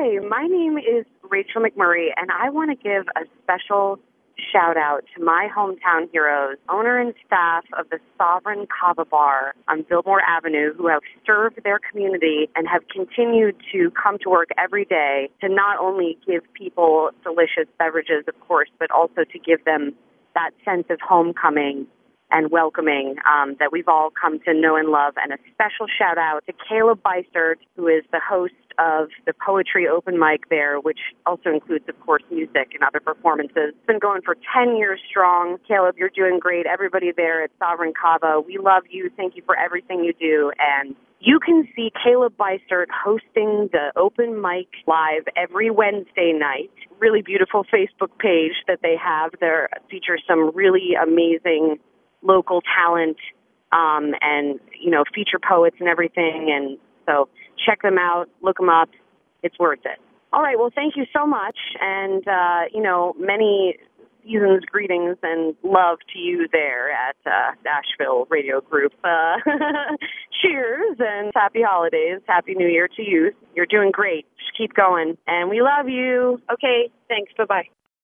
Hi, my name is Rachel McMurray, and I want to give a special shout out to my hometown heroes, owner and staff of the Sovereign Kava Bar on Biltmore Avenue, who have served their community and have continued to come to work every day to not only give people delicious beverages, of course, but also to give them that sense of homecoming and welcoming um, that we've all come to know and love. And a special shout out to Caleb Bystert, who is the host of the poetry open mic there, which also includes, of course, music and other performances. It's been going for 10 years strong. Caleb, you're doing great. Everybody there at Sovereign Kava, we love you. Thank you for everything you do. And you can see Caleb Bystert hosting the open mic live every Wednesday night. Really beautiful Facebook page that they have. There features some really amazing local talent um, and you know feature poets and everything. And so check them out, look them up. It's worth it. All right. Well, thank you so much, and uh, you know many seasons greetings and love to you there at uh, Asheville Radio Group. Uh, cheers and happy holidays, happy New Year to you. You're doing great. Just keep going, and we love you. Okay. Thanks. Bye bye.